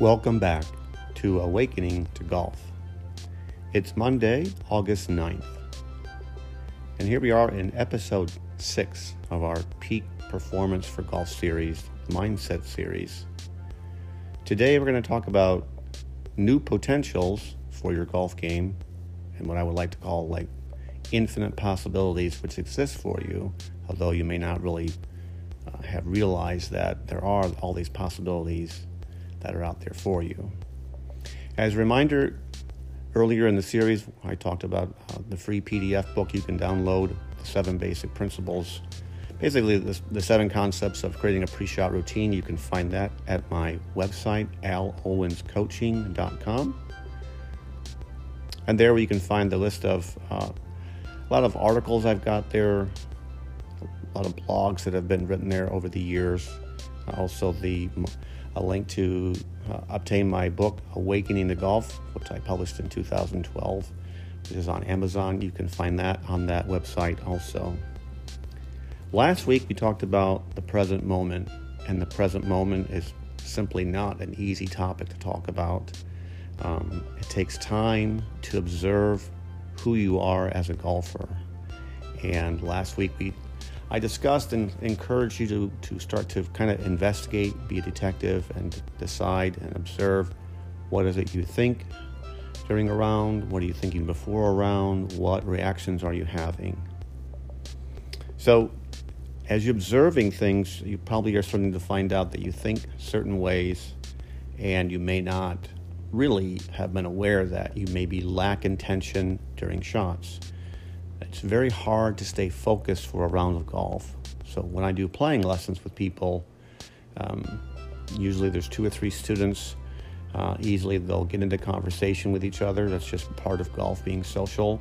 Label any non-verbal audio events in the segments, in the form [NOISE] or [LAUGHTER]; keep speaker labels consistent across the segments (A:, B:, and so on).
A: Welcome back to Awakening to Golf. It's Monday, August 9th, and here we are in episode 6 of our Peak Performance for Golf series, Mindset series. Today we're going to talk about new potentials for your golf game and what I would like to call like infinite possibilities which exist for you, although you may not really uh, have realized that there are all these possibilities that are out there for you. As a reminder, earlier in the series, I talked about uh, the free PDF book you can download, the seven basic principles. Basically, the, the seven concepts of creating a pre shot routine. You can find that at my website, alowenscoaching.com. And there you can find the list of uh, a lot of articles I've got there, a lot of blogs that have been written there over the years. Also, the a link to uh, obtain my book, Awakening to Golf, which I published in 2012, which is on Amazon. You can find that on that website also. Last week, we talked about the present moment, and the present moment is simply not an easy topic to talk about. Um, it takes time to observe who you are as a golfer. And last week, we I discussed and encouraged you to, to start to kind of investigate, be a detective, and decide and observe what is it you think during a round, what are you thinking before a round, what reactions are you having. So, as you're observing things, you probably are starting to find out that you think certain ways and you may not really have been aware that you maybe lack intention during shots it's very hard to stay focused for a round of golf. So when I do playing lessons with people, um, usually there's two or three students. Uh, easily they'll get into conversation with each other. That's just part of golf being social.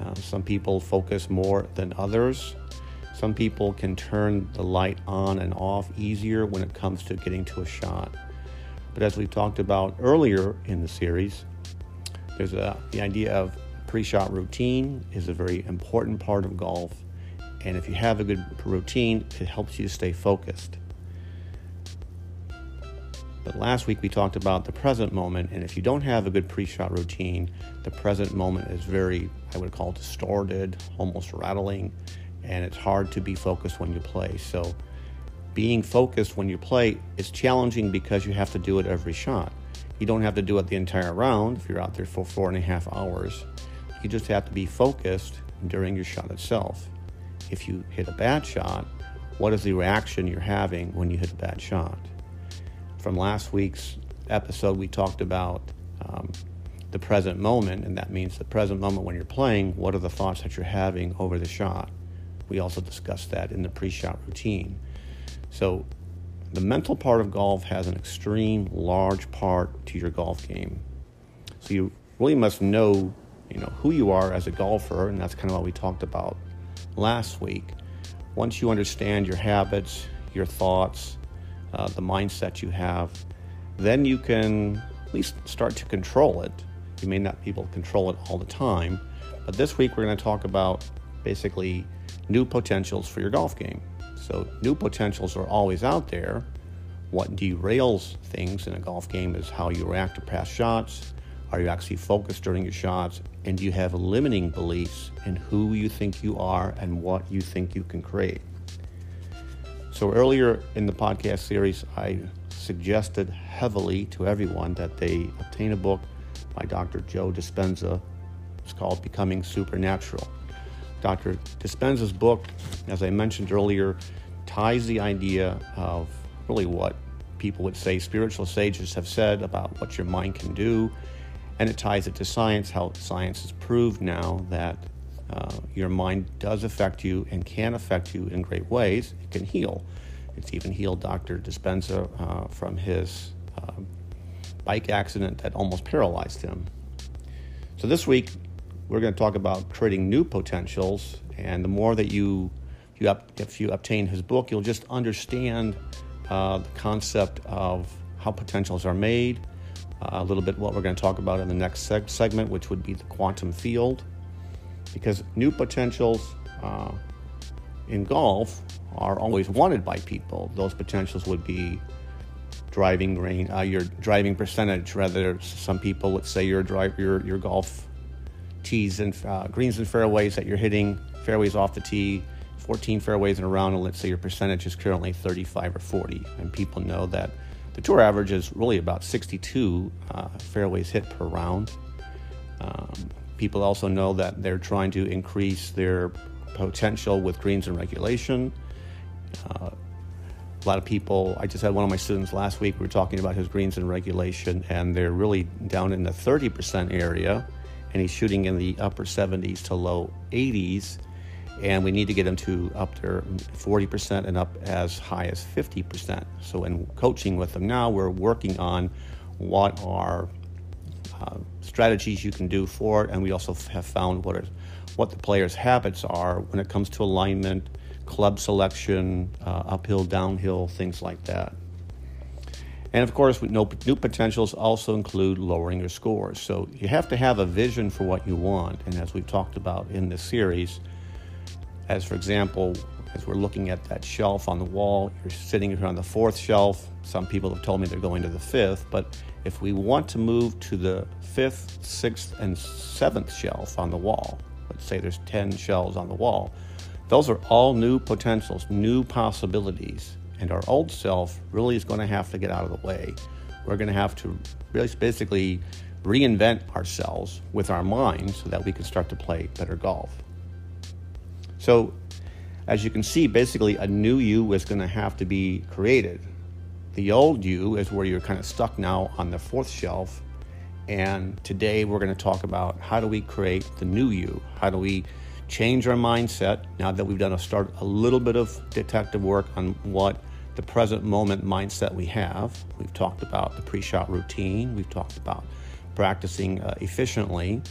A: Uh, some people focus more than others. Some people can turn the light on and off easier when it comes to getting to a shot. But as we've talked about earlier in the series, there's a, the idea of pre shot routine is a very important part of golf. And if you have a good routine, it helps you to stay focused. But last week we talked about the present moment, and if you don't have a good pre shot routine, the present moment is very, I would call distorted, almost rattling, and it's hard to be focused when you play. So, being focused when you play is challenging because you have to do it every shot. You don't have to do it the entire round if you're out there for four and a half hours. You just have to be focused during your shot itself. If you hit a bad shot, what is the reaction you're having when you hit a bad shot? From last week's episode, we talked about um, the present moment, and that means the present moment when you're playing, what are the thoughts that you're having over the shot? We also discussed that in the pre shot routine. So, the mental part of golf has an extreme large part to your golf game. So, you really must know you know who you are as a golfer, and that's kind of what we talked about last week. Once you understand your habits, your thoughts, uh, the mindset you have, then you can at least start to control it. You may not be able to control it all the time, but this week we're going to talk about basically new potentials for your golf game. So, new potentials are always out there. What derails things in a golf game is how you react to past shots, are you actually focused during your shots? And you have limiting beliefs in who you think you are and what you think you can create? So, earlier in the podcast series, I suggested heavily to everyone that they obtain a book by Dr. Joe Dispenza. It's called Becoming Supernatural. Dr. Dispenza's book, as I mentioned earlier, ties the idea of really what people would say spiritual sages have said about what your mind can do and it ties it to science, how science has proved now that uh, your mind does affect you and can affect you in great ways. It can heal. It's even healed Dr. Dispenza uh, from his uh, bike accident that almost paralyzed him. So this week, we're going to talk about creating new potentials, and the more that you, you up, if you obtain his book, you'll just understand uh, the concept of how potentials are made a little bit what we're going to talk about in the next seg- segment, which would be the quantum field. Because new potentials uh, in golf are always wanted by people. Those potentials would be driving range, uh, your driving percentage. Rather, some people would say your drive your your golf tees and uh, greens and fairways that you're hitting fairways off the tee, 14 fairways in a round, and let's say your percentage is currently 35 or 40, and people know that the tour average is really about 62 uh, fairways hit per round. Um, people also know that they're trying to increase their potential with greens and regulation. Uh, a lot of people, I just had one of my students last week, we were talking about his greens and regulation, and they're really down in the 30% area, and he's shooting in the upper 70s to low 80s, and we need to get them to up there 40% and up as high as 50%. So, in coaching with them now, we're working on what are uh, strategies you can do for it, and we also have found what are what the players' habits are when it comes to alignment, club selection, uh, uphill, downhill, things like that. And of course, new potentials also include lowering your scores. So you have to have a vision for what you want. And as we've talked about in this series, as for example, as we're looking at that shelf on the wall, you're sitting here on the fourth shelf. Some people have told me they're going to the fifth, but if we want to move to the fifth, sixth, and seventh shelf on the wall, let's say there's 10 shelves on the wall, those are all new potentials, new possibilities. And our old self really is going to have to get out of the way. We're going to have to really basically reinvent ourselves with our mind so that we can start to play better golf. So, as you can see, basically a new you is going to have to be created. The old you is where you're kind of stuck now on the fourth shelf. And today we're going to talk about how do we create the new you? How do we change our mindset now that we've done a start a little bit of detective work on what the present moment mindset we have. We've talked about the pre-shot routine. We've talked about practicing uh, efficiently.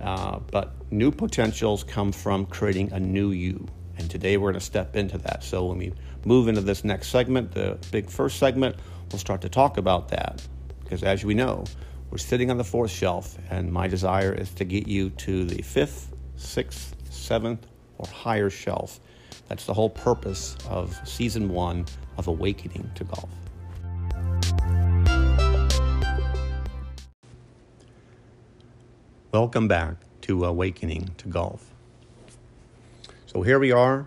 A: Uh, but new potentials come from creating a new you. And today we're going to step into that. So when we move into this next segment, the big first segment, we'll start to talk about that. Because as we know, we're sitting on the fourth shelf, and my desire is to get you to the fifth sixth, seventh, or higher shelf. That's the whole purpose of season one of Awakening to Golf. Welcome back to Awakening to Golf. So here we are.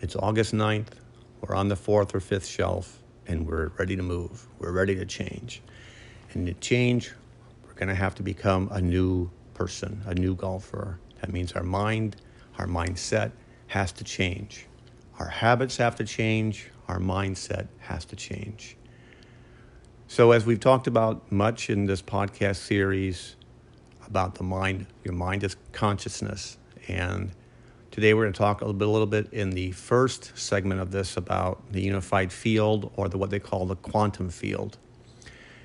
A: It's August 9th. We're on the fourth or fifth shelf, and we're ready to move. We're ready to change. And to change, we're going to have to become a new person, a new golfer, that means our mind, our mindset has to change. Our habits have to change. Our mindset has to change. So, as we've talked about much in this podcast series about the mind, your mind is consciousness. And today we're going to talk a little bit, a little bit in the first segment of this about the unified field or the, what they call the quantum field.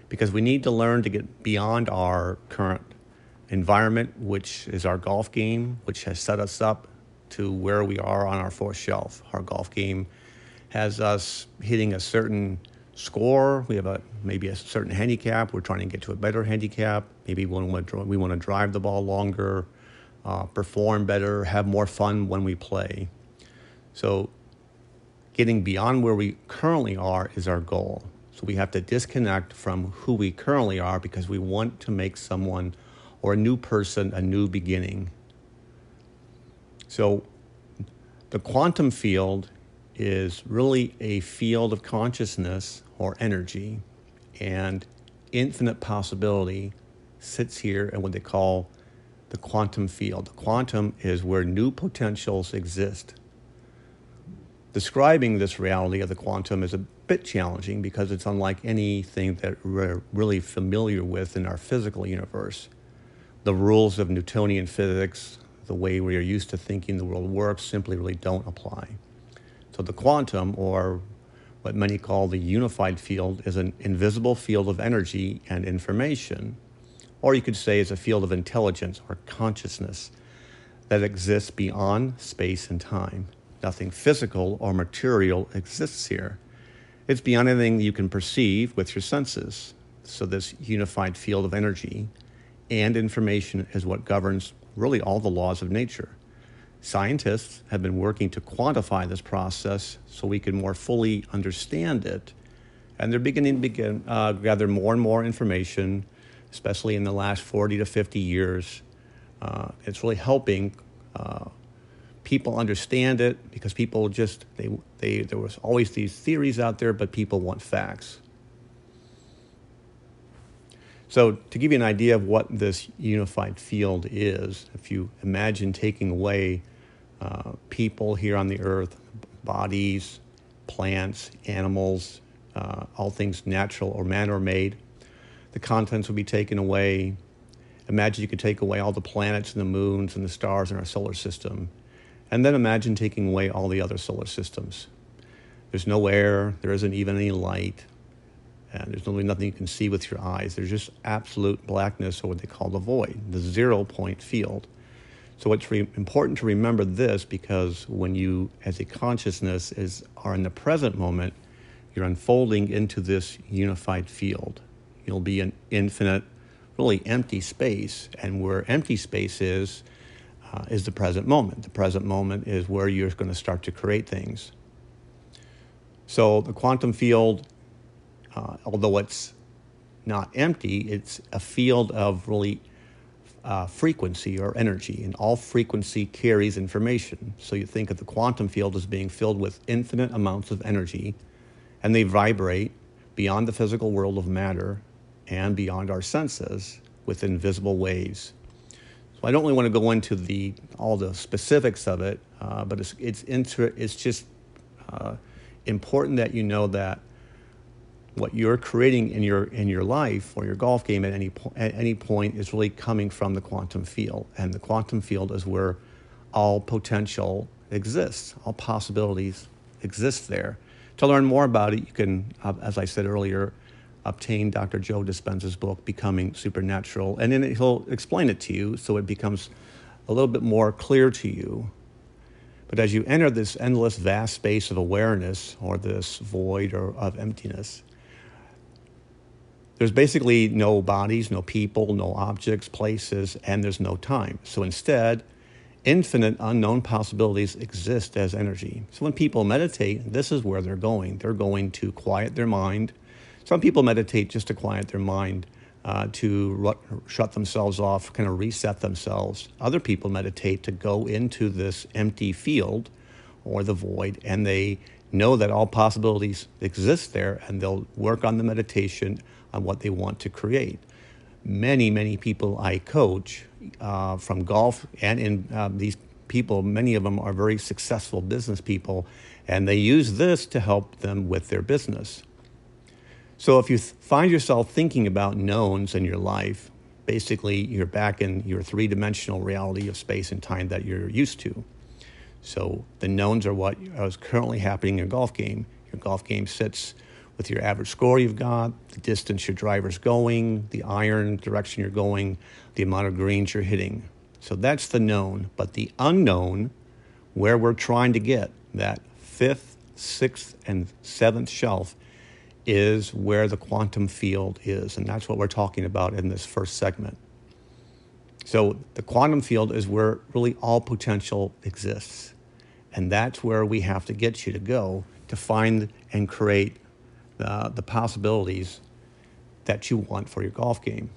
A: Because we need to learn to get beyond our current environment, which is our golf game, which has set us up to where we are on our fourth shelf. Our golf game has us hitting a certain score. We have a maybe a certain handicap. We're trying to get to a better handicap. Maybe we want to, we want to drive the ball longer, uh, perform better, have more fun when we play. So, getting beyond where we currently are is our goal. So we have to disconnect from who we currently are because we want to make someone or a new person, a new beginning. So the quantum field is really a field of consciousness or energy, and infinite possibility sits here in what they call the quantum field. The quantum is where new potentials exist. Describing this reality of the quantum is a bit challenging because it's unlike anything that we're really familiar with in our physical universe the rules of Newtonian physics, the way we are used to thinking the world works, simply really don't apply. So the quantum, or what many call the unified field, is an invisible field of energy and information, or you could say is a field of intelligence or consciousness that exists beyond space and time. Nothing physical or material exists here. It's beyond anything you can perceive with your senses. So, this unified field of energy and information is what governs really all the laws of nature. Scientists have been working to quantify this process so we can more fully understand it And they're beginning to begin, uh, gather more and more information, especially in the last 40 to 50 years. Uh, it's really helping uh, people understand it because people just, they, they, there was always these theories out there, but people want facts. So, to give you an idea of what this unified field is, if you imagine taking away uh, people here on the earth, bodies, plants, animals, uh, all things natural or man or made, the contents would be taken away. Imagine you could take away all the planets and the moons and the stars in our solar system. And then imagine taking away all the other solar systems. There's no air, there isn't even any light, and there's really nothing you can see with your eyes. There's just absolute blackness, or what they call the void, the zero point field. So it's re- important to remember this because when you, as a consciousness, is are in the present moment, you're unfolding into this unified field. You'll be an infinite, really empty space, and where empty space is, uh, is the present moment. The present moment is where you're going to start to create things. So the quantum field uh, although it's not empty, it's a field of really uh, frequency or energy, and all frequency carries information. So you think of the quantum field as being filled with infinite amounts of energy, and they vibrate beyond the physical world of matter and beyond our senses with invisible waves. So I don't really want to go into the all the specifics of it, uh, but it's it's inter- it's just uh, important that you know that what you're creating in your in your life or your golf game at any po- at any point is really coming from the quantum field, and the quantum field is where all potential exists, all possibilities exist there. To learn more about it, you can, uh, as I said earlier, obtain Dr. Joe Dispenza's book, Becoming Supernatural, and then he'll explain it to you so it becomes a little bit more clear to you. But as you enter this endless, vast space of awareness or this void or of emptiness, there's basically no bodies, no people, no objects, places, and there's no time. So instead, infinite unknown possibilities exist as energy. So when people meditate, this is where they're going. They're going to quiet their mind. Some people meditate just to quiet their mind, uh, to shut themselves off, kind of reset themselves. Other people meditate to go into this empty field or the void, and they know that all possibilities exist there, and they'll work on the meditation on what they want to create. Many, many people I coach uh, from golf and in uh, these people, many of them are very successful business people, and they use this to help them with their business. So if you th- find yourself thinking about knowns in your life, basically you're back in your three dimensional reality of space and time that you're used to. So the knowns are what is currently happening in your golf game. Your golf game sits with your average score you've got, the distance your driver's going, the iron direction you're going, the amount of greens you're hitting. So that's the known. But the unknown, where we're trying to get that fifth, sixth, and seventh shelf, is where the quantum field is. And that's what we're talking about in this first segment. So the quantum field is where really all potential exists. And that's where we have to get you to go to find and create the, the possibilities that you want for your golf game.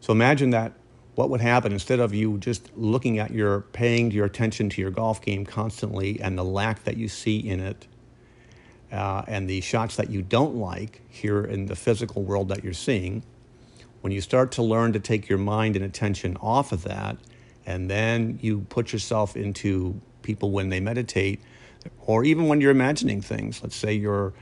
A: So imagine that what would happen instead of you just looking at your paying your attention to your golf game constantly and the lack that you see in it uh, and the shots that you don't like here in the physical world that you're seeing when you start to learn to take your mind and attention off of that and then you put yourself into people when they meditate or even when you're imagining things. Let's say you're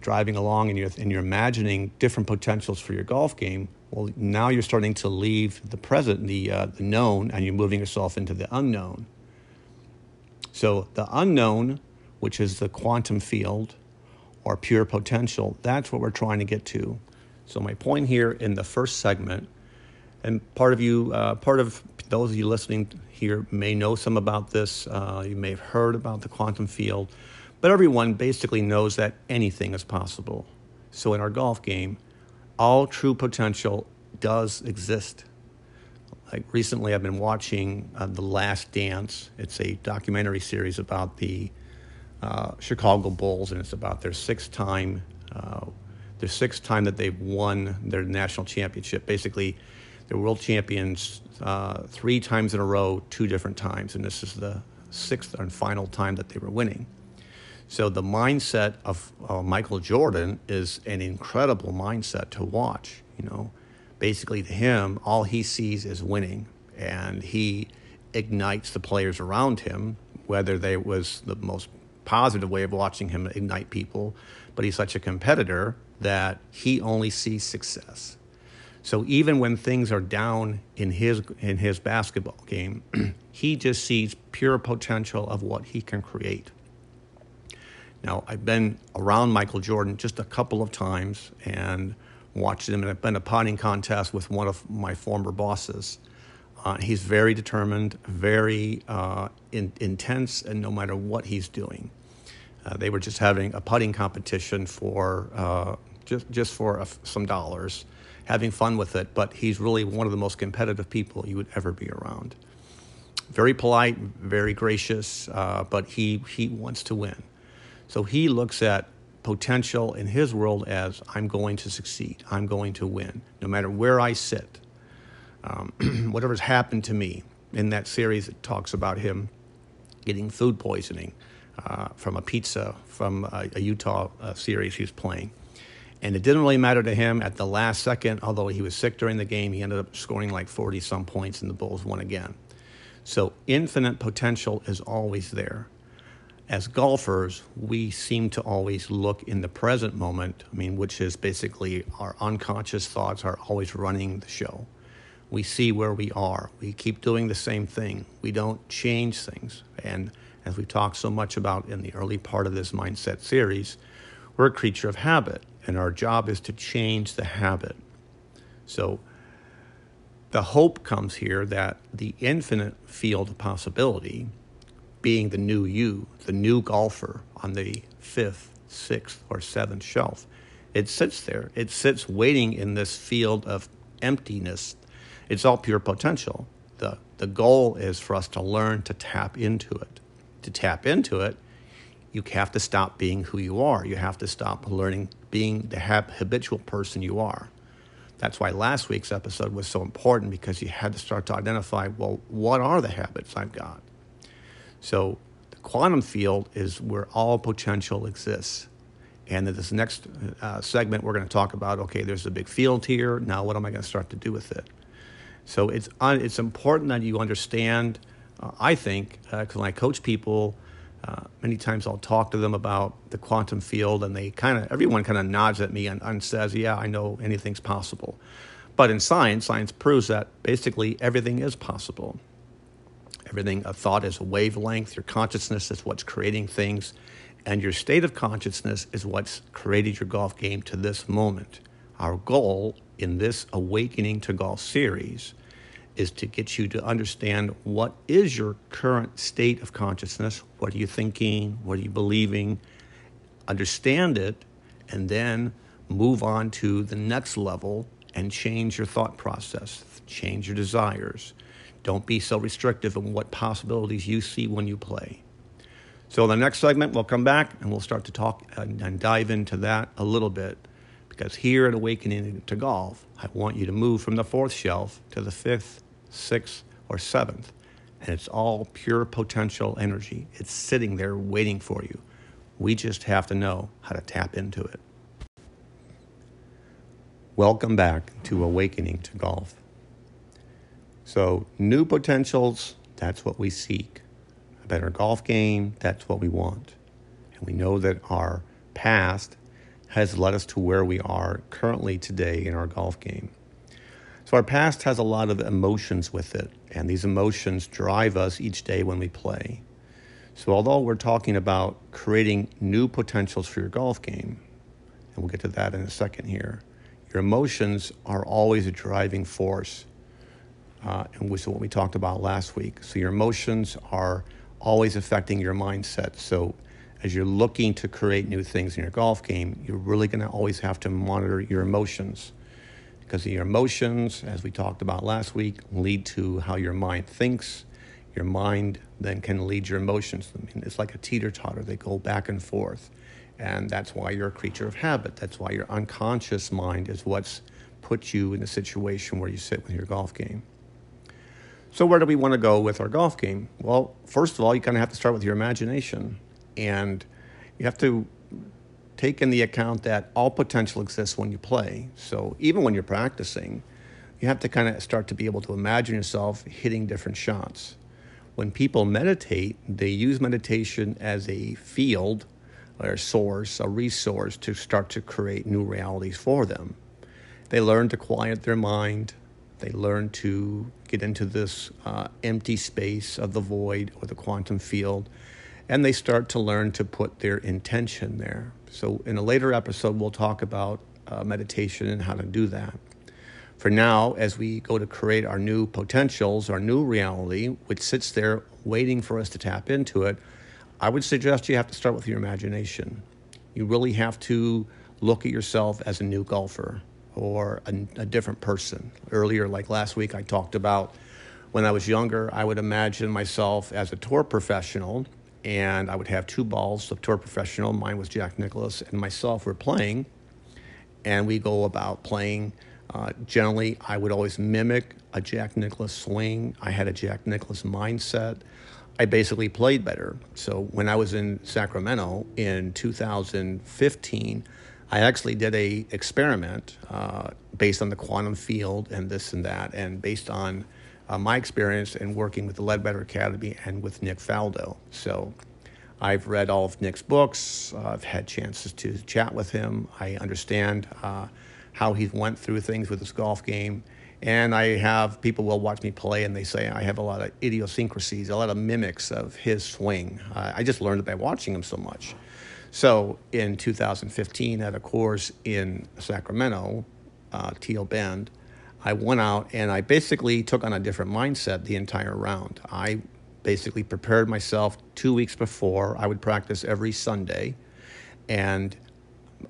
A: driving along and you're, and you're imagining different potentials for your golf game. Well, now you're starting to leave the present, the, uh, the known, and you're moving yourself into the unknown. So the unknown, which is the quantum field or pure potential, that's what we're trying to get to. So my point here in the first segment, and part of you, uh, part of those of you listening here may know some about this. Uh, you may have heard about the quantum field, but everyone basically knows that anything is possible. So in our golf game, all true potential does exist. Like recently, I've been watching uh, The Last Dance. It's a documentary series about the uh, Chicago Bulls, and it's about their sixth time, uh, their sixth time that they've won their national championship. Basically, they're world champions uh, three times in a row, two different times, and this is the sixth and final time that they were winning. So the mindset of uh, Michael Jordan is an incredible mindset to watch. You know, basically to him, all he sees is winning, and he ignites the players around him. Whether they was the most positive way of watching him ignite people, but he's such a competitor that he only sees success. So even when things are down in his in his basketball game, [CLEARS THROAT] he just sees pure potential of what he can create. Now I've been around Michael Jordan just a couple of times and watched him, and I've been a potting contest with one of my former bosses. Uh, he's very determined, very uh, in, intense, and no matter what he's doing. Uh, they were just having a putting competition for uh, just just for some dollars, having fun with it. But he's really one of the most competitive people you would ever be around. Very polite, very gracious, uh, but he he wants to win. So he looks at potential in his world as I'm going to succeed. I'm going to win, no matter where I sit. Um, [CLEARS THROAT] whatever's happened to me in that series, it talks about him getting food poisoning uh, from a pizza from a, a Utah uh, series he's playing. And it didn't really matter to him at the last second, although he was sick during the game. He ended up scoring like 40 some points, and the Bulls won again. So infinite potential is always there. As golfers, we seem to always look in the present moment, I mean, which is basically our unconscious thoughts are always running the show. We see where we are. We keep doing the same thing. We don't change things. And as we talked so much about in the early part of this mindset series, we're a creature of habit, and our job is to change the habit. So the hope comes here that the infinite field of possibility, being the new you, the new golfer on the fifth, sixth, or seventh shelf, it sits there. It sits waiting in this field of emptiness. It's all pure potential. The, the goal is for us to learn to tap into it to tap into it, you have to stop being who you are. You have to stop learning being the habitual person you are. That's why last week's episode was so important because you had to start to identify well, what are the habits I've got? So, the quantum field is where all potential exists. And in this next uh, segment, we're going to talk about okay, there's a big field here. Now, what am I going to start to do with it? So, it's, un- it's important that you understand uh, I think, because uh, when I coach people, uh, many times I'll talk to them about the quantum field, and they kind of everyone kind of nods at me and, and says, "Yeah, I know anything's possible." But in science, science proves that basically everything is possible. Everything, a thought is a wavelength. Your consciousness is what's creating things, and your state of consciousness is what's created your golf game to this moment. Our goal in this Awakening to Golf series is to get you to understand what is your current state of consciousness, what are you thinking, what are you believing, understand it, and then move on to the next level and change your thought process, change your desires. Don't be so restrictive in what possibilities you see when you play. So, the next segment, we'll come back and we'll start to talk and dive into that a little bit. Because here at Awakening to Golf, I want you to move from the fourth shelf to the fifth sixth, or seventh. And it's all pure potential energy. It's sitting there waiting for you. We just have to know how to tap into it. Welcome back to Awakening to Golf. So, new potentials, that's what we seek. A better golf game, that's what we want. And we know that our past has led us to where we are currently today in our golf game. So our past has a lot of emotions with it, and these emotions drive us each day when we play. So although we're talking about creating new potentials for your golf game, and we'll get to that in a second here, your emotions are always a driving force, uh, and which is what we talked about last week. So your emotions are always affecting your mindset. So as you're looking to create new things in your golf game, you're really going to always have to monitor your emotions because your emotions, as we talked about last week, lead to how your mind thinks, Your mind then can lead your emotions. I mean, it's like a teeter totter, they go back and forth. And that's why you're a creature of habit. That's why your unconscious mind is what's put you in the situation where you sit with your golf game. So, where do we want to go with our golf game? Well, first of all, you kind of have to start with your imagination. And you have to take in the account that all potential exists when you play. So, even when you're practicing, you have to kind of start to be able to imagine yourself hitting different shots. When people meditate, they use meditation as a field or a source, a resource to start to create new realities for them. They learn to quiet their mind, they learn to get into this uh, empty space of the void or the quantum field, and they start to learn to put their intention there. So, in a later episode, we'll talk about uh, meditation and how to do that. For now, as we go to create our new potentials, our new reality, which sits there waiting for us to tap into it, I would suggest you have to start with your imagination. You really have to look at yourself as a new golfer or a, a, different person. Earlier, like last week, I talked about when I was younger, I would imagine myself as a tour professional, and I would have two balls of tour professional. Mine was Jack Nicklaus, and myself were playing, and we go about playing. Uh, generally, I would always mimic a Jack Nicklaus swing. I had a Jack Nicklaus mindset. I basically played better. So when I was in Sacramento in 2015, I actually did a experiment uh, based on the quantum field and this and that, and based on uh, my experience in working with the Leadbetter Academy and with Nick Faldo. So I've read all of Nick's books. Uh, I've had chances to chat with him. I understand uh, how he went through things with his golf game. And I have people will watch me play and they say I have a lot of idiosyncrasies, a lot of mimics of his swing. Uh, I just learned it by watching him so much. So in 2015, at a course in Sacramento, uh, Teal Bend, I went out and I basically took on a different mindset the entire round. I basically prepared myself two weeks before. I would practice every Sunday. And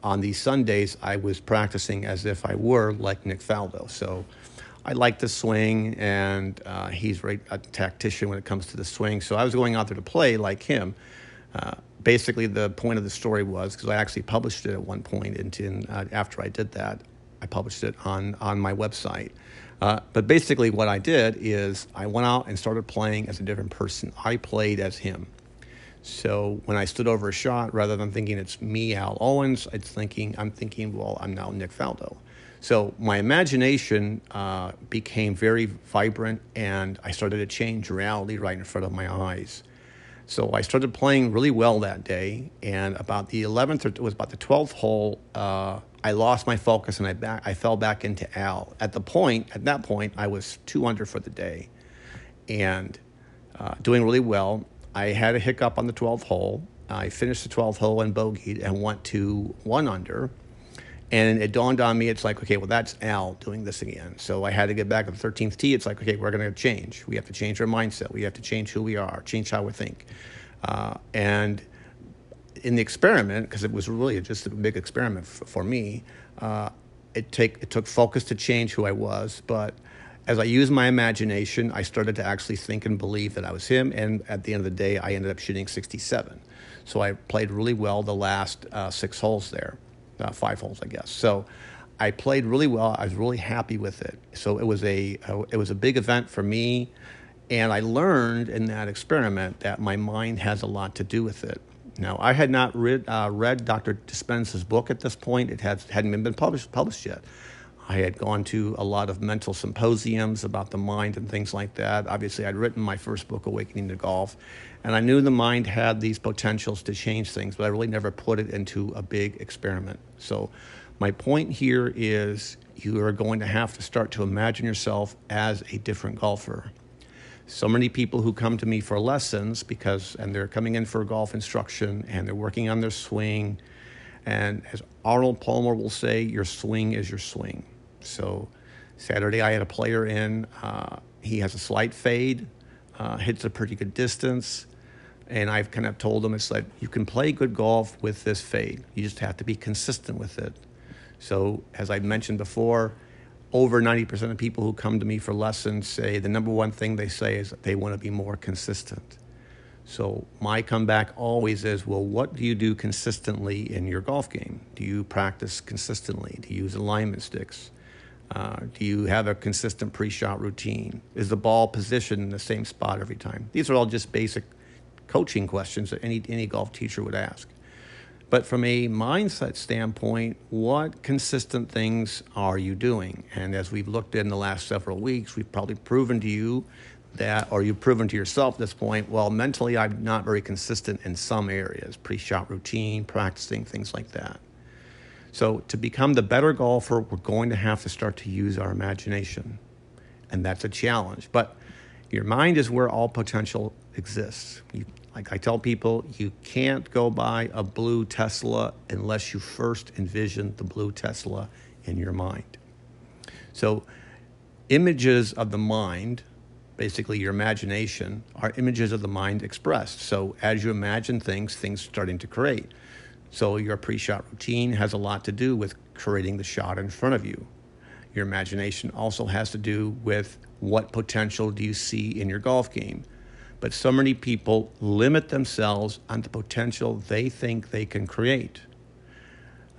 A: on these Sundays, I was practicing as if I were like Nick Faldo. So I like the swing, and uh, he's right, a tactician when it comes to the swing. So I was going out there to play like him. Uh, basically the point of the story was because I actually published it at one point. In, uh, after I did that, I published it on on my website. Uh, but basically, what I did is I went out and started playing as a different person. I played as him. So when I stood over a shot, rather than thinking it's me, Al Owens, it's thinking I'm thinking, well, I'm now Nick Faldo. So my imagination uh, became very vibrant, and I started to change reality right in front of my eyes. So I started playing really well that day, and about the 11th or it was about the 12th hole, uh, I lost my focus and I back I fell back into Al. At the point, at that point, I was two under for the day, and uh, doing really well. I had a hiccup on the 12th hole. I finished the 12th hole and bogeyed and went to one under. And it dawned on me, it's like, okay, well, that's Al doing this again. So I had to get back to the 13th tee. It's like, okay, we're going to change. We have to change our mindset. We have to change who we are, change how we think. Uh, and in the experiment, because it was really just a big experiment for, for me, uh, it, take, it took focus to change who I was. But as I used my imagination, I started to actually think and believe that I was him. And at the end of the day, I ended up shooting 67. So I played really well the last uh, six holes there uh, five holes, I guess. So I played really well. I was really happy with it. So it was a uh, it was a big event for me, and I learned in that experiment that my mind has a lot to do with it. Now I had not read uh, read Dr. Dispenza's book at this point. It had hadn't been published published yet. I had gone to a lot of mental symposiums about the mind and things like that. Obviously, I'd written my first book, Awakening to Golf, and I knew the mind had these potentials to change things, but I really never put it into a big experiment. So, my point here is you are going to have to start to imagine yourself as a different golfer. So many people who come to me for lessons because, and they're coming in for golf instruction and they're working on their swing. And as Arnold Palmer will say, your swing is your swing. So Saturday I had a player in. Uh, he has a slight fade, uh, hits a pretty good distance, and I've kind of told him it's like you can play good golf with this fade. You just have to be consistent with it. So as I mentioned before, over 90% of people who come to me for lessons say the number one thing they say is they want to be more consistent. So my comeback always is, well, what do you do consistently in your golf game? Do you practice consistently? Do you use alignment sticks? Uh, do you have a consistent pre-shot routine? Is the ball positioned in the same spot every time? These are all just basic coaching questions that any any golf teacher would ask. But from a mindset standpoint, what consistent things are you doing? And as we've looked in the last several weeks, we've probably proven to you that, or you've proven to yourself at this point, well, mentally, I'm not very consistent in some areas pre shot routine, practicing, things like that. So, to become the better golfer, we're going to have to start to use our imagination. And that's a challenge. But your mind is where all potential exists. You, like I tell people, you can't go buy a blue Tesla unless you first envision the blue Tesla in your mind. So, images of the mind basically your imagination are images of the mind expressed. So as you imagine things, things starting to create. So your pre-shot routine has a lot to do with creating the shot in front of you. Your imagination also has to do with what potential do you see in your golf game. But so many people limit themselves on the potential they think they can create.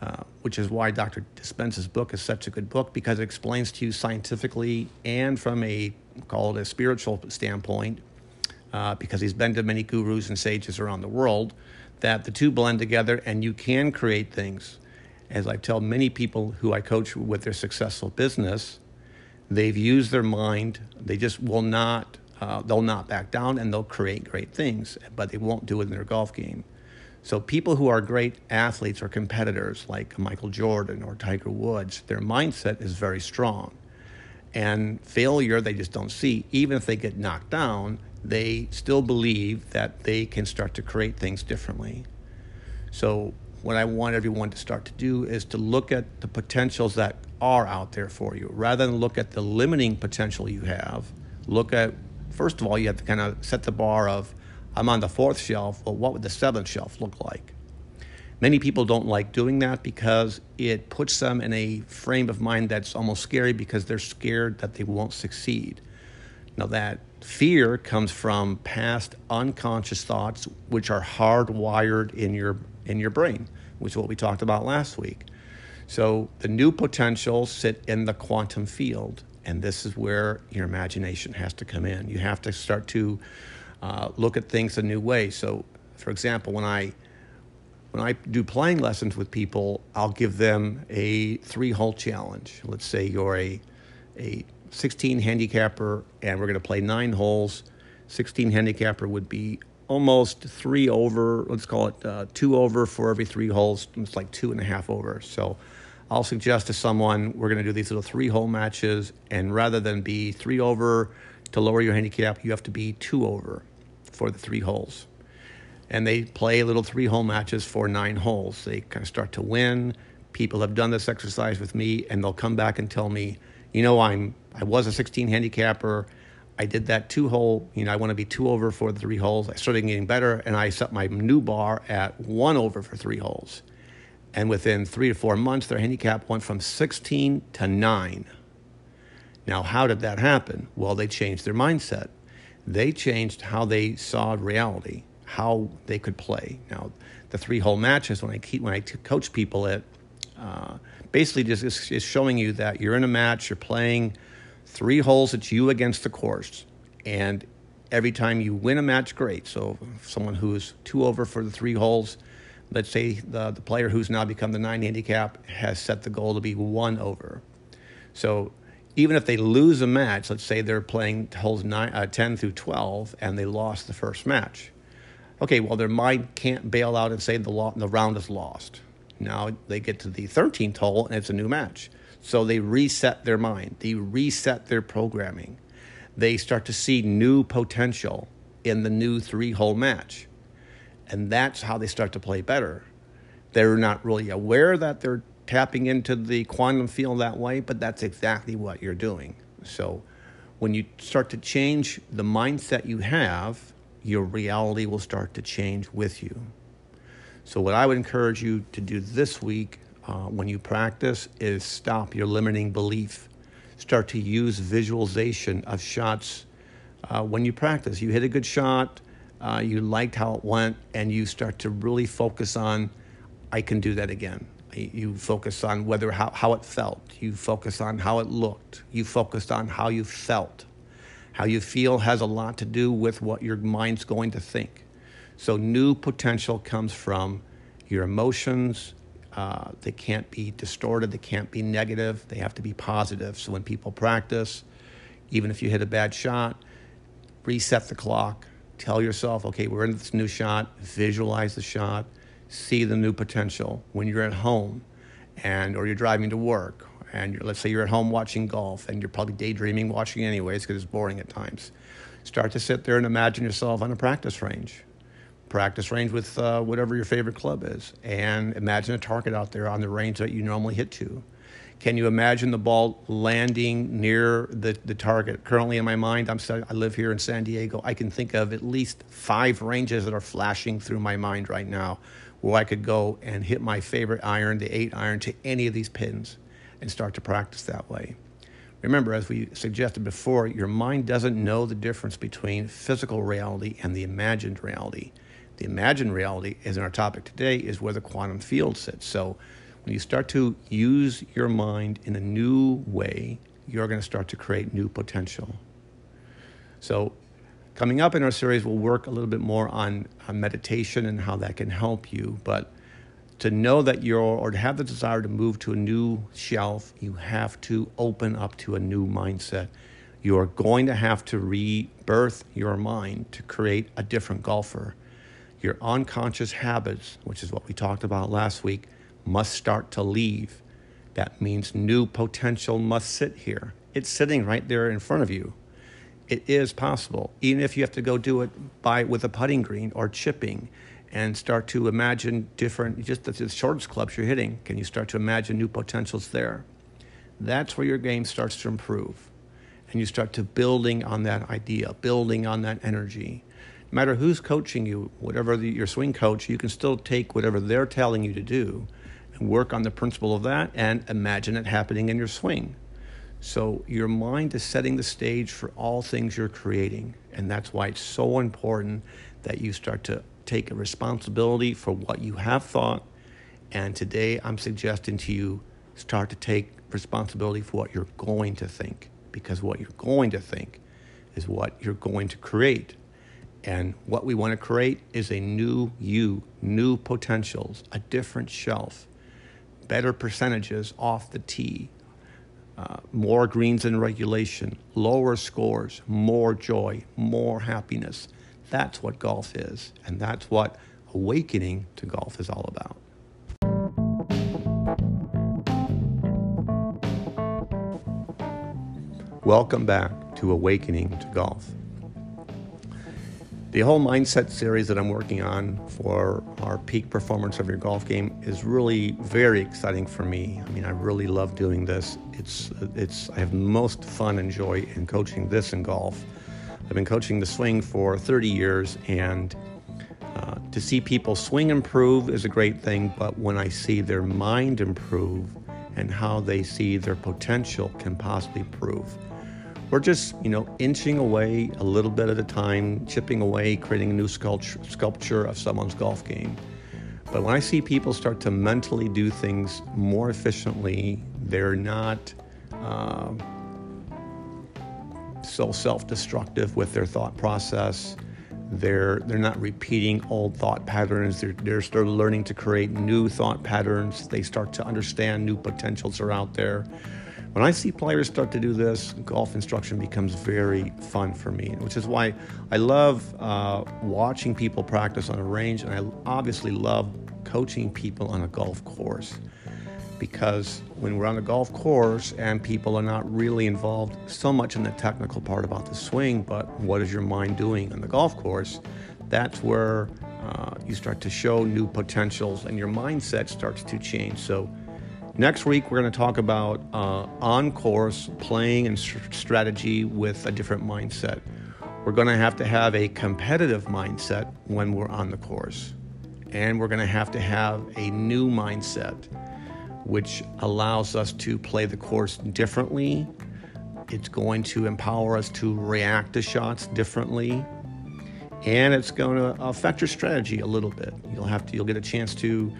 A: Uh, which is why Dr. Dispenza's book is such a good book because it explains to you scientifically and from a call it a spiritual standpoint, uh, because he's been to many gurus and sages around the world, that the two blend together and you can create things. As I tell many people who I coach with their successful business, they've used their mind. They just will not. Uh, they'll not back down and they'll create great things, but they won't do it in their golf game. So people who are great athletes or competitors like Michael Jordan or Tiger Woods, their mindset is very strong. And failure they just don't see. Even if they get knocked down, they still believe that they can start to create things differently. So what I want everyone to start to do is to look at the potentials that are out there for you rather than look at the limiting potential you have. Look at first of all you have to kind of set the bar of I'm on the fourth shelf. Well, what would the seventh shelf look like? Many people don't like doing that because it puts them in a frame of mind that's almost scary because they're scared that they won't succeed. Now, that fear comes from past unconscious thoughts, which are hardwired in your, in your brain, which is what we talked about last week. So, the new potentials sit in the quantum field, and this is where your imagination has to come in. You have to start to uh, look at things a new way. So, for example, when I when I do playing lessons with people, I'll give them a three-hole challenge. Let's say you're a a 16 handicapper, and we're going to play nine holes. 16 handicapper would be almost three over. Let's call it uh, two over for every three holes. It's like two and a half over. So. I'll suggest to someone we're going to do these little three hole matches, and rather than be three over to lower your handicap, you have to be two over for the three holes. And they play little three hole matches for nine holes. They kind of start to win. People have done this exercise with me, and they'll come back and tell me, you know, I'm I was a 16 handicapper. I did that two hole. You know, I want to be two over for the three holes. I started getting better, and I set my new bar at one over for three holes. And within three to four months, their handicap went from 16 to nine. Now, how did that happen? Well, they changed their mindset they changed how they saw reality, how they could play. Now, the three hole matches when I keep, when I coach people, it uh, basically just is, is showing you that you're in a match, you're playing three holes. It's you against the course, and every time you win a match, great. So someone who's two over for the three holes, let's say the, the player who's now become the nine handicap has set the goal to be one over. So even if they lose a match, let's say they're playing holes nine, uh, 10 through 12 and they lost the first match. Okay, well, their mind can't bail out and say the, lo- the round is lost. Now they get to the 13th hole and it's a new match. So they reset their mind, they reset their programming. They start to see new potential in the new three hole match. And that's how they start to play better. They're not really aware that they're tapping into the quantum field that way, but that's exactly what you're doing. So when you start to change the mindset you have, your reality will start to change with you. So, what I would encourage you to do this week uh, when you practice is stop your limiting belief. start to use visualization of shots uh, when you practice. You hit a good shot, uh, you liked how it went, and you start to really focus on, I can do that again. You focus on whether how, how it felt. You focus on how it looked. You focused on how you felt. How you feel has a lot to do with what your mind's going to think. So new potential comes from your emotions. Uh, they can't be distorted. They can't be negative. They have to be positive. So when people practice, even if you hit a bad shot, reset the clock. Tell yourself, okay, we're in this new shot. Visualize the shot. See the new potential. When you're at home, and or you're driving to work, and let's say you're at home watching golf, and you're probably daydreaming watching anyways because it's boring at times. Start to sit there and imagine yourself on a practice range practice range with uh, whatever your favorite club is and imagine a target out there on the range that you normally hit to. Can you imagine the ball landing near the, the target? Currently, in my mind, I'm I live here in San Diego. I can think of at least five ranges that are flashing through my mind right now where I could go and hit my favorite iron, the eight iron, to any of these pins and start to practice that way. Remember, as we suggested before, your mind doesn't know the difference between physical reality and the imagined reality. The imagined reality, as in our topic today, is where the quantum field sits. So when you start to use your mind in a new way, you're going to start to create new potential. So, coming up in our series, we'll work a little bit more on, on meditation and how that can help you. But to know that you're, or to have the desire to move to a new shelf, you have to open up to a new mindset. You're going to have to rebirth your mind to create a different golfer your unconscious habits, which is what we talked about last week, must start to leave. That means new potential must sit here. It's sitting right there in front of you. It is possible, even if you have to go do it by with a putting green or chipping and start to imagine different, just the shortest clubs you're hitting, can you start to imagine new potentials there? That's where your game starts to improve. And you start to building on that idea, building on that energy No matter who's coaching you, whatever the, your swing coach, you can still take whatever they're telling you to do work on the principle of that and imagine it happening in your swing. So your mind is setting the stage for all things you're creating. And that's why it's so important that you start to take a responsibility for what you have thought. And today I'm suggesting to you start to take responsibility for what you're going to think. Because what you're going to think is what you're going to create. And what we want to create is a new you, new potentials, a different shelf, better percentages off the tee, uh, more greens in regulation, lower scores, more joy, more happiness. That's what golf is. And that's what awakening to golf is all about. Welcome back to Awakening to Golf. The whole mindset series that I'm working on for our peak performance of your golf game is really very exciting for me. I mean, I really love doing this. It's it's I have most fun and joy in coaching this in golf. I've been coaching the swing for 30 years, and uh, to see people swing improve is a great thing. But when I see their mind improve and how they see their potential can possibly improve we're just, you know, inching away a little bit at a time, chipping away, creating a new sculpture, sculpture of someone's golf game. But when I see people start to mentally do things more efficiently, they're not uh, so self-destructive with their thought process. They're they're not repeating old thought patterns. They're they're still learning to create new thought patterns. They start to understand new potentials are out there. When I see players start to do this, golf instruction becomes very fun for me, which is why I love uh, watching people practice on a range, and I obviously love coaching people on a golf course. Because when we're on a golf course and people are not really involved so much in the technical part about the swing, but what is your mind doing on the golf course, that's where uh, you start to show new potentials and your mindset starts to change. So Next week, we're going to talk about uh, on course playing and st- strategy with a different mindset. We're going to have to have a competitive mindset when we're on the course. And we're going to have to have a new mindset, which allows us to play the course differently, It's going to empower us to react to shots differently. And it's going to affect your strategy a little bit. You'll have to, you'll get a chance to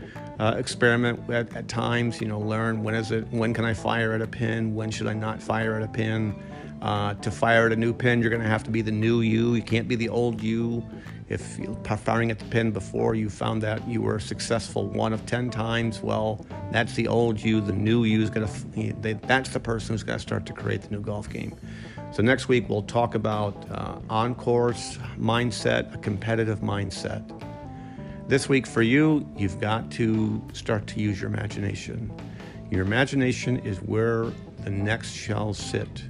A: uh, experiment at, at, times, you know, learn when is it, when can I fire at a pin, when should I not fire at a pin. Uh, to fire at a new pin, you're going to have to be the new you. You can't be the old you. If you're firing at the pin before you found that you were successful one of 10 times, well, that's the old you. The new you is going to, that's the person who's going to start to create the new golf game. So next week, we'll talk about uh, on course mindset, a competitive mindset. This week for you, you've got to start to use your imagination. Your imagination is where the next shall sit.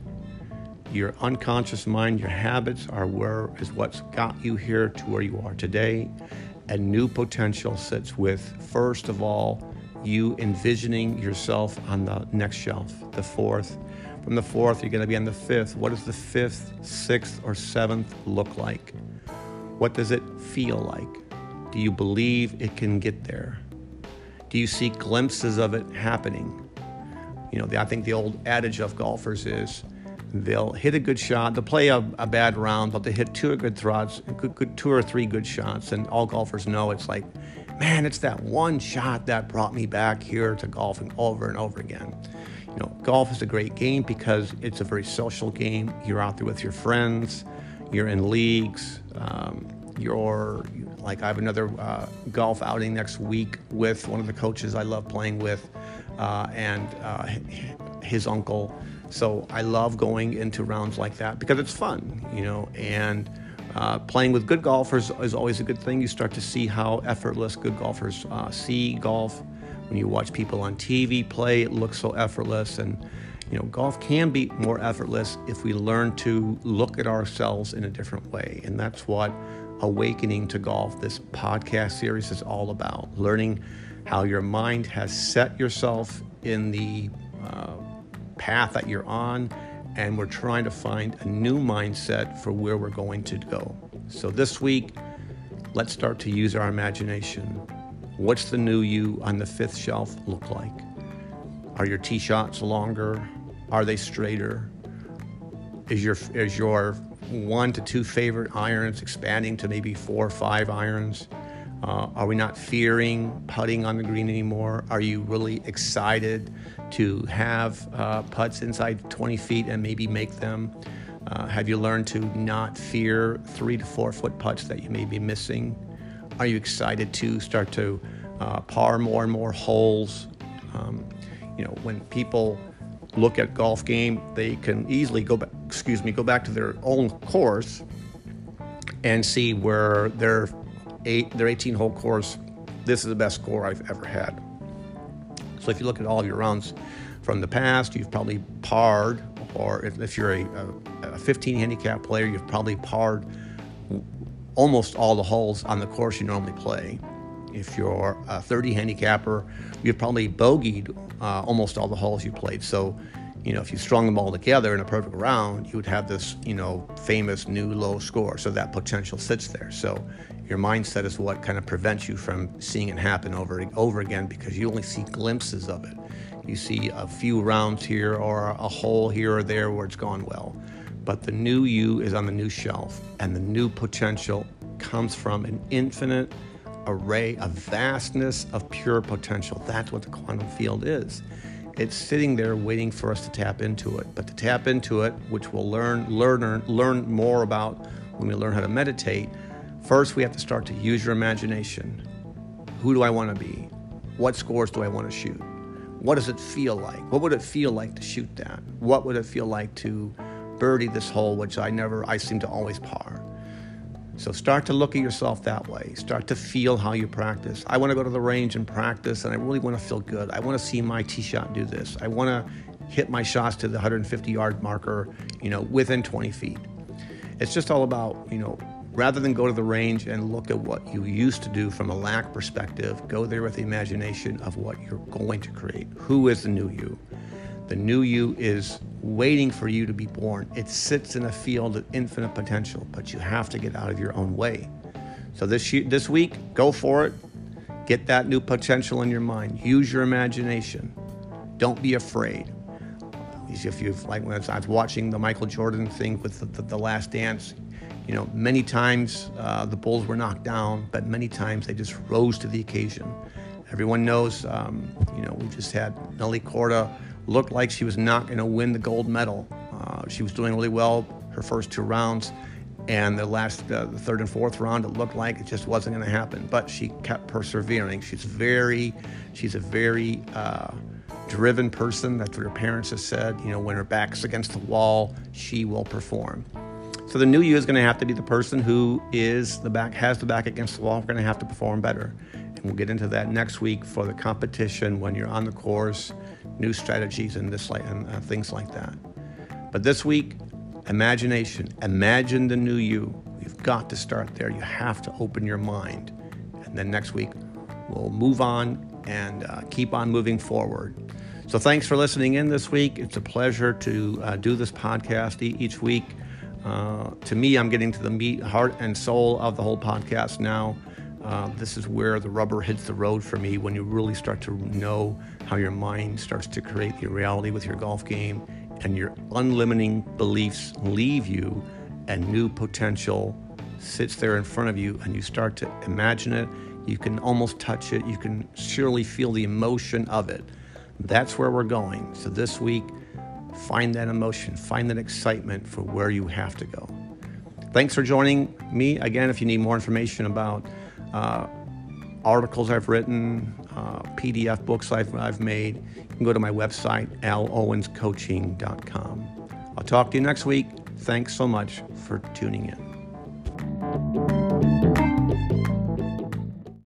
A: Your unconscious mind, your habits are where is what's got you here to where you are today. And new potential sits with, first of all, you envisioning yourself on the next shelf, the fourth. From the fourth, you're going to be on the fifth. What does the fifth, sixth, or seventh look like? What does it feel like? Do you believe it can get there? Do you see glimpses of it happening? You know, I think the old adage of golfers is they'll hit a good shot, they'll play a, a bad round, but they hit two or good throws, good, good, two or three good shots, and all golfers know it's like, man, it's that one shot that brought me back here to golfing over and over again. You know, golf is a great game because it's a very social game. You're out there with your friends, you're in leagues. Um, your like I have another uh, golf outing next week with one of the coaches I love playing with, uh, and uh, his uncle. So I love going into rounds like that because it's fun, you know, and. Uh, playing with good golfers is always a good thing. You start to see how effortless good golfers uh, see golf. When you watch people on TV play, it looks so effortless. And, you know, golf can be more effortless if we learn to look at ourselves in a different way. And that's what Awakening to Golf, this podcast series is all about learning how your mind has set yourself in the uh, path that you're on, and we're trying to find a new mindset for where we're going to go. So this week, let's start to use our imagination. What's the new you on the fifth shelf look like? Are your tee shots longer? Are they straighter? Is your is your one to two favorite irons, expanding to maybe four or five irons? Uh, are we not fearing putting on the green anymore? Are you really excited to have uh, putts inside 20 feet and maybe make them? Uh, have you learned to not fear three to four foot putts that you may be missing? Are you excited to start to uh, par more and more holes? Um, you know, when people look at golf game, they can easily go back, excuse me, go back to their own course and see where their eight, their 18 hole course, this is the best score I've ever had. So if you look at all of your rounds from the past, you've probably parred, or if, if you're a, a, a 15 handicap player, you've probably parred almost all the holes on the course you normally play. If you're a 30 handicapper, you've probably bogeyed uh, almost all the holes you played. So, you know, if you strung them all together in a perfect round, you would have this, you know, famous new low score. So that potential sits there. So your mindset is what kind of prevents you from seeing it happen over and over again because you only see glimpses of it. You see a few rounds here or a hole here or there where it's gone well. But the new you is on the new shelf, and the new potential comes from an infinite array, a vastness of pure potential. That's what the quantum field is. It's sitting there waiting for us to tap into it. But to tap into it, which we'll learn learn learn more about when we learn how to meditate, first we have to start to use your imagination. Who do I want to be? What scores do I want to shoot? What does it feel like? What would it feel like to shoot that? What would it feel like to birdie this hole, which I never, I seem to always par? So start to look at yourself that way. Start to feel how you practice. I want to go to the range and practice, and I really want to feel good. I want to see my tee shot do this. I want to hit my shots to the 150 yard marker, you know, within 20 feet. It's just all about, you know, rather than go to the range and look at what you used to do from a lack perspective, go there with the imagination of what you're going to create. Who is the new you? The new you is waiting for you to be born. It sits in a field of infinite potential, but you have to get out of your own way. So this this week, go for it. Get that new potential in your mind. Use your imagination. Don't be afraid. if you've like when I was watching the Michael Jordan thing with the, the, the Last Dance, you know, many times uh, the Bulls were knocked down, but many times they just rose to the occasion. Everyone knows, um, you know, we just had Nelly Korda looked like she was not going to win the gold medal. Uh, she was doing really well her first two rounds, and the last, uh, the third and fourth round, it looked like it just wasn't going to happen. But she kept persevering. She's very, she's a very uh, driven person. That's what her parents have said. You know, when her back's against the wall, she will perform. So the new you is going to have to be the person who is the back has the back against the wall. We're going to have to perform better, and we'll get into that next week for the competition when you're on the course, new strategies and this like and uh, things like that. But this week, imagination. Imagine the new you. You've got to start there. You have to open your mind, and then next week we'll move on and uh, keep on moving forward. So thanks for listening in this week. It's a pleasure to uh, do this podcast each week. Uh, to me, I'm getting to the meat, heart, and soul of the whole podcast now. Uh, this is where the rubber hits the road for me when you really start to know how your mind starts to create your reality with your golf game and your unlimiting beliefs leave you and new potential sits there in front of you and you start to imagine it. You can almost touch it. You can surely feel the emotion of it. That's where we're going. So this week, find that emotion, find that excitement for where you have to go. Thanks for joining me. Again, if you need more information about uh, articles I've written, uh, PDF books I've, I've made, you can go to my website, alowenscoaching.com. I'll talk to you next week. Thanks so much for tuning in.